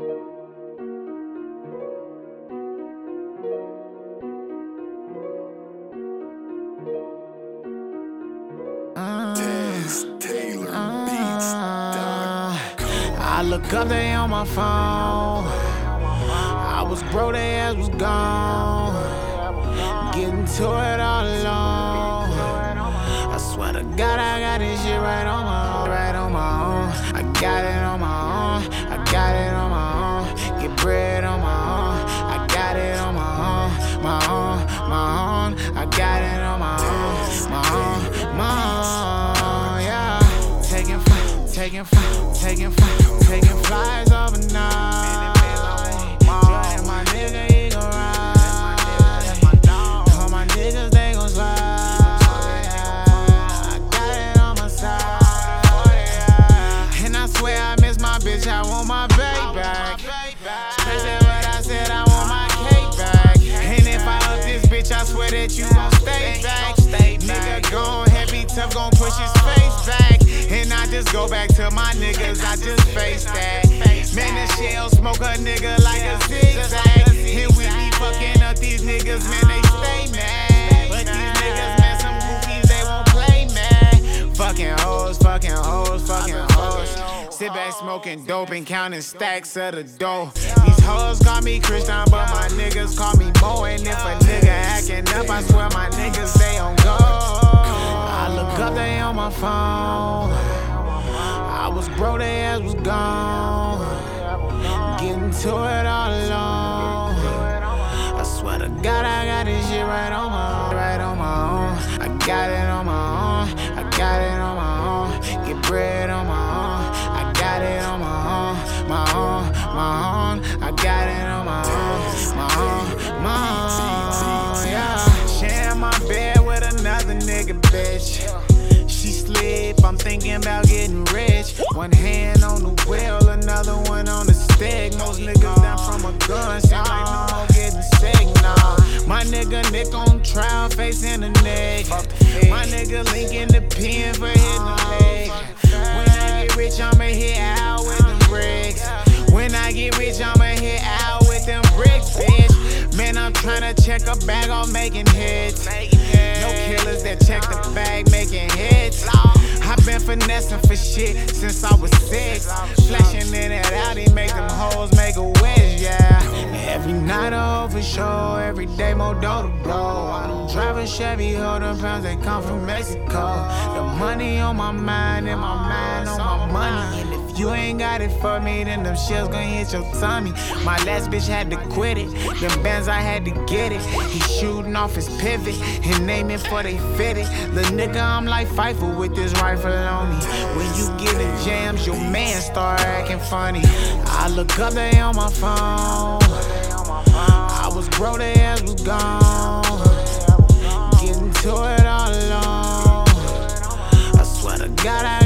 I look up, they on my phone. I was broke, they ass was gone. Getting to it all alone. I swear to God, I got this shit right on my own, right on my own. I got it And I swear I miss my bitch, I want my babe back. Crazy what I said, I want my cake back. And if I up this bitch, I swear that you gon' stay back. Nigga gon' tough, gon' push his face back. And I just go back to my niggas, I just face that. Man, the shell smoke a nigga like a zigzag. And we be fucking up these niggas, man, they stay mad. But these niggas, man, some goofies, they won't play mad. Fucking hoes, fucking hoes, fucking hoes. Sit back smoking dope and counting stacks of the dough. These hoes call me Christaun, but my niggas call me Mo. And if a nigga acting up, my phone. I was broke, they ass was gone. Getting to it all alone. I swear to God, I got this shit right on my own, right on my own. I got it on my own, I got it on my own. Get bread on my own, I got it on my own, my own, my own. I got it on my own, my own, my own. Yeah, sharing my bed with another nigga, bitch. She I'm thinking about getting rich. One hand on the wheel, another one on the stick. Most niggas down from a gun, sound like no more getting sick. Nah, my nigga Nick on trial, facing the neck. My nigga Link in the pen for hitting the leg. When I get rich, I'ma hit out with them bricks. When I get rich, I'ma hit out with them bricks, bitch. Man, I'm tryna check a bag on making hits. No killers that check the bag making hits. I've been finessing for shit since I was six. Flashing in and out, he make them hoes make a wish, yeah. Every night over show, every day more dough to blow. I don't drive a Chevy, hold them pounds, they come from Mexico. The money on my mind and my mind on my money. You ain't got it for me, then them shells gon' hit your tummy. My last bitch had to quit it, them bands I had to get it. He shooting off his pivot and aiming for they fitted. The nigga, I'm like Pfeiffer with this rifle on me. When you get in jams, your man start acting funny. I look up, they on my phone. I was broke, they ass was gone. Getting to it all alone. I swear to God, I